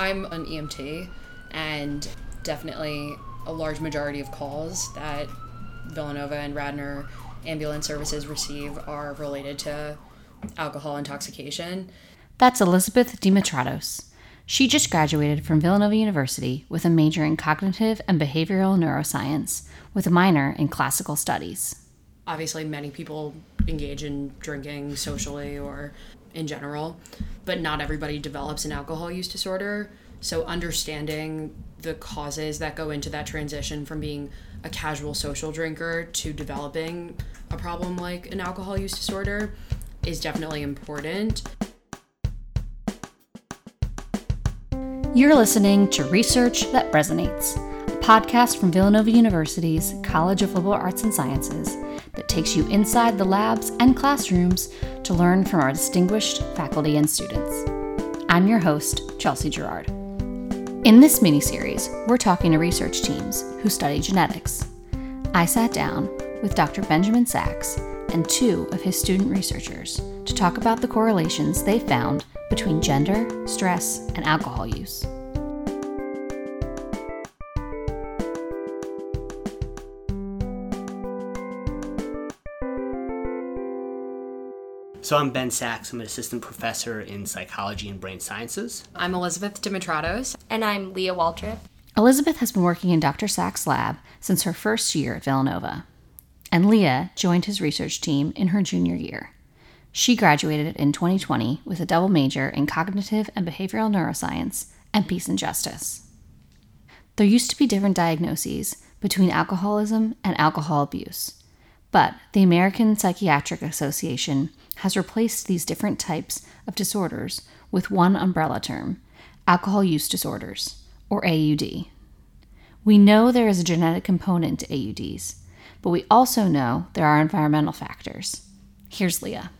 I'm an EMT, and definitely a large majority of calls that Villanova and Radnor ambulance services receive are related to alcohol intoxication. That's Elizabeth Dimitratos. She just graduated from Villanova University with a major in cognitive and behavioral neuroscience with a minor in classical studies. Obviously, many people engage in drinking socially or in general, but not everybody develops an alcohol use disorder. So, understanding the causes that go into that transition from being a casual social drinker to developing a problem like an alcohol use disorder is definitely important. You're listening to Research That Resonates, a podcast from Villanova University's College of Liberal Arts and Sciences that takes you inside the labs and classrooms to learn from our distinguished faculty and students. I'm your host, Chelsea Gerard. In this mini series, we're talking to research teams who study genetics. I sat down with Dr. Benjamin Sachs and two of his student researchers to talk about the correlations they found between gender, stress, and alcohol use. So I'm Ben Sachs. I'm an assistant professor in psychology and brain sciences. I'm Elizabeth Dimitratos. And I'm Leah Waltrip. Elizabeth has been working in Dr. Sachs' lab since her first year at Villanova, and Leah joined his research team in her junior year. She graduated in 2020 with a double major in cognitive and behavioral neuroscience and peace and justice. There used to be different diagnoses between alcoholism and alcohol abuse, but the American Psychiatric Association has replaced these different types of disorders with one umbrella term alcohol use disorders, or AUD. We know there is a genetic component to AUDs, but we also know there are environmental factors. Here's Leah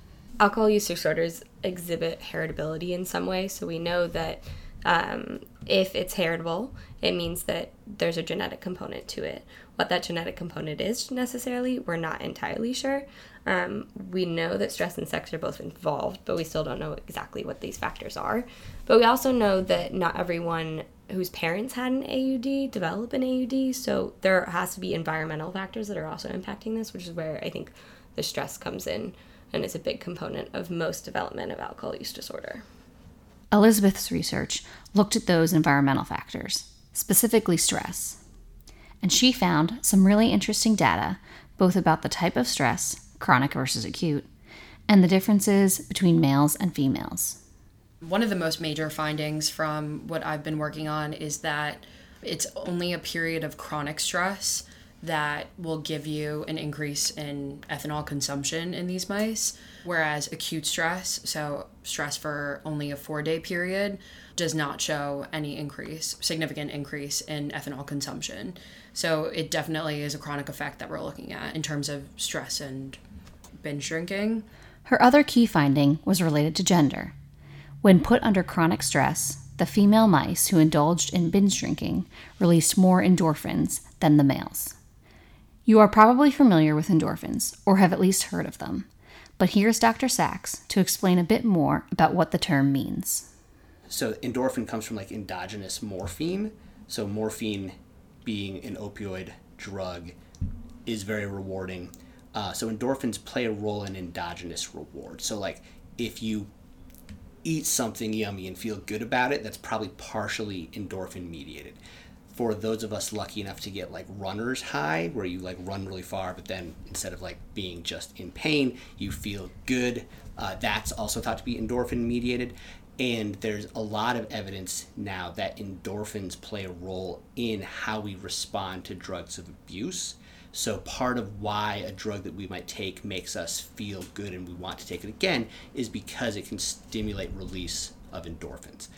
alcohol use disorders exhibit heritability in some way. So we know that um, if it's heritable, it means that there's a genetic component to it. What that genetic component is necessarily, we're not entirely sure. Um, we know that stress and sex are both involved, but we still don't know exactly what these factors are. But we also know that not everyone whose parents had an AUD develop an AUD, so there has to be environmental factors that are also impacting this, which is where I think the stress comes in and is a big component of most development of alcohol use disorder. Elizabeth's research looked at those environmental factors, specifically stress. And she found some really interesting data both about the type of stress, chronic versus acute, and the differences between males and females. One of the most major findings from what I've been working on is that it's only a period of chronic stress that will give you an increase in ethanol consumption in these mice, whereas acute stress, so stress for only a four day period, does not show any increase, significant increase in ethanol consumption. So it definitely is a chronic effect that we're looking at in terms of stress and binge drinking. Her other key finding was related to gender. When put under chronic stress, the female mice who indulged in binge drinking released more endorphins than the males. You are probably familiar with endorphins, or have at least heard of them. But here's Dr. Sachs to explain a bit more about what the term means. So, endorphin comes from like endogenous morphine. So, morphine being an opioid drug is very rewarding. Uh, so, endorphins play a role in endogenous reward. So, like if you eat something yummy and feel good about it, that's probably partially endorphin mediated for those of us lucky enough to get like runner's high where you like run really far but then instead of like being just in pain you feel good. Uh, that's also thought to be endorphin mediated and there's a lot of evidence now that endorphins play a role in how we respond to drugs of abuse. So part of why a drug that we might take makes us feel good and we want to take it again is because it can stimulate release of endorphins.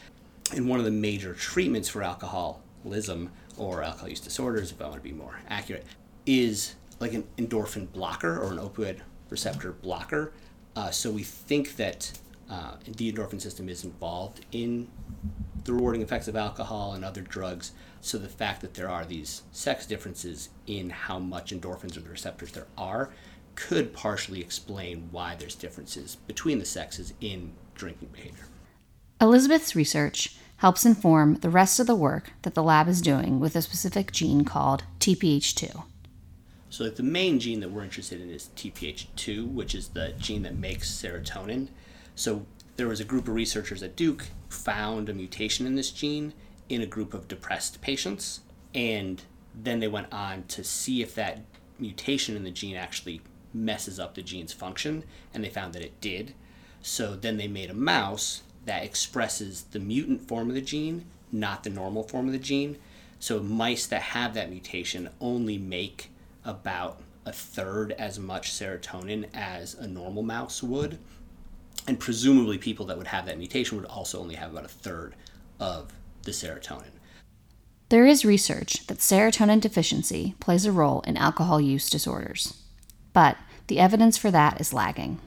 And one of the major treatments for alcohol alcoholism or alcohol use disorders, if I want to be more accurate, is like an endorphin blocker or an opioid receptor blocker. Uh, so we think that uh, the endorphin system is involved in the rewarding effects of alcohol and other drugs. So the fact that there are these sex differences in how much endorphins or the receptors there are could partially explain why there's differences between the sexes in drinking behavior. Elizabeth's research helps inform the rest of the work that the lab is doing with a specific gene called TPH2. So like the main gene that we're interested in is TPH2, which is the gene that makes serotonin. So there was a group of researchers at Duke found a mutation in this gene in a group of depressed patients and then they went on to see if that mutation in the gene actually messes up the gene's function and they found that it did. So then they made a mouse that expresses the mutant form of the gene, not the normal form of the gene. So mice that have that mutation only make about a third as much serotonin as a normal mouse would. And presumably, people that would have that mutation would also only have about a third of the serotonin. There is research that serotonin deficiency plays a role in alcohol use disorders, but the evidence for that is lagging.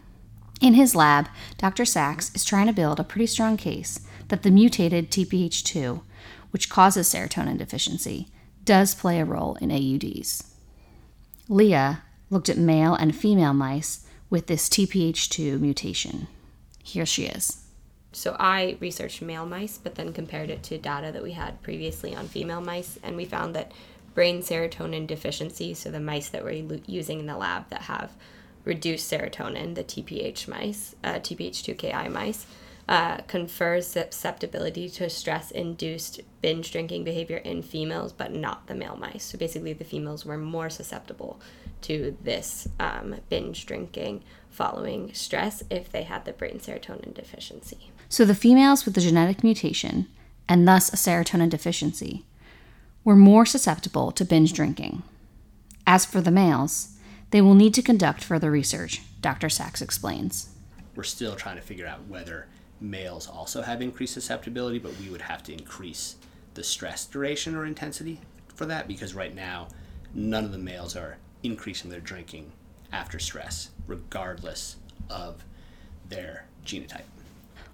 In his lab, Dr. Sachs is trying to build a pretty strong case that the mutated TPH2, which causes serotonin deficiency, does play a role in AUDs. Leah looked at male and female mice with this TPH2 mutation. Here she is. So I researched male mice, but then compared it to data that we had previously on female mice, and we found that brain serotonin deficiency, so the mice that we're using in the lab that have reduced serotonin, the TPH mice, uh, TPH2KI mice, uh, confers susceptibility to stress induced binge drinking behavior in females, but not the male mice. So basically, the females were more susceptible to this um, binge drinking following stress if they had the brain serotonin deficiency. So the females with the genetic mutation, and thus a serotonin deficiency, were more susceptible to binge drinking. As for the males, they will need to conduct further research, Dr. Sachs explains. We're still trying to figure out whether males also have increased susceptibility, but we would have to increase the stress duration or intensity for that because right now none of the males are increasing their drinking after stress, regardless of their genotype.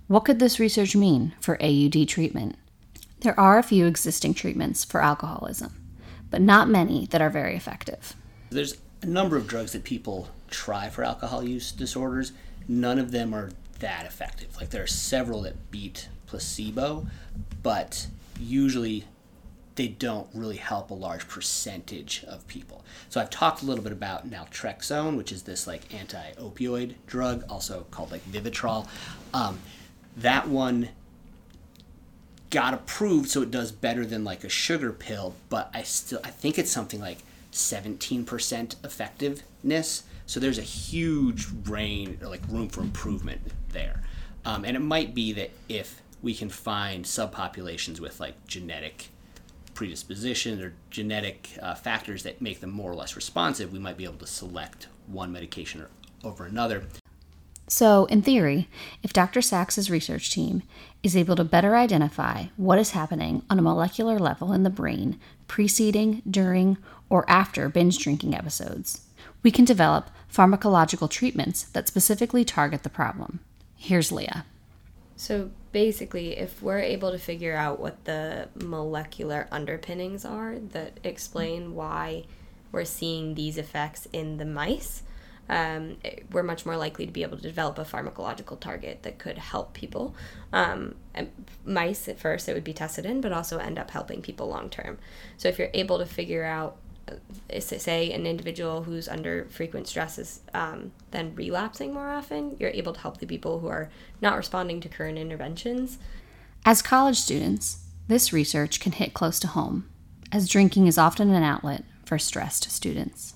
What could this research mean for AUD treatment? There are a few existing treatments for alcoholism, but not many that are very effective. There's a number of drugs that people try for alcohol use disorders. None of them are that effective. Like there are several that beat placebo, but usually they don't really help a large percentage of people. So I've talked a little bit about naltrexone, which is this like anti-opioid drug, also called like Vivitrol. Um, that one got approved, so it does better than like a sugar pill, but I still I think it's something like 17% effectiveness. So there's a huge range, like room for improvement there. Um, and it might be that if we can find subpopulations with like genetic predisposition or genetic uh, factors that make them more or less responsive, we might be able to select one medication or, over another. So, in theory, if Dr. Sachs's research team is able to better identify what is happening on a molecular level in the brain preceding, during, or after binge drinking episodes, we can develop pharmacological treatments that specifically target the problem. Here's Leah. So basically, if we're able to figure out what the molecular underpinnings are that explain why we're seeing these effects in the mice, um, we're much more likely to be able to develop a pharmacological target that could help people. Um, mice, at first, it would be tested in, but also end up helping people long term. So if you're able to figure out uh, say an individual who's under frequent stress is um, then relapsing more often, you're able to help the people who are not responding to current interventions. As college students, this research can hit close to home, as drinking is often an outlet for stressed students.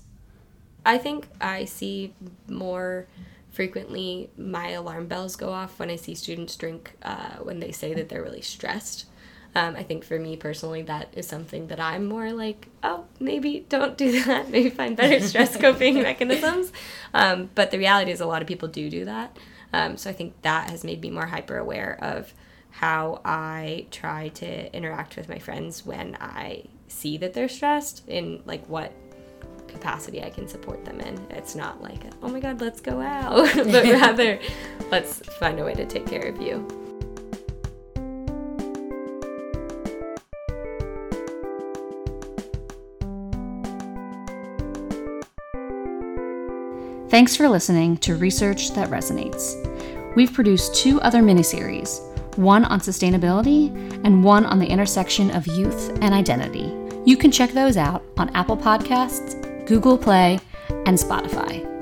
I think I see more frequently my alarm bells go off when I see students drink uh, when they say that they're really stressed. Um, I think for me personally, that is something that I'm more like, oh, maybe don't do that. Maybe find better stress coping mechanisms. Um, but the reality is, a lot of people do do that. Um, so I think that has made me more hyper aware of how I try to interact with my friends when I see that they're stressed in like what capacity I can support them in. It's not like, oh my God, let's go out, but rather, let's find a way to take care of you. Thanks for listening to Research That Resonates. We've produced two other miniseries one on sustainability, and one on the intersection of youth and identity. You can check those out on Apple Podcasts, Google Play, and Spotify.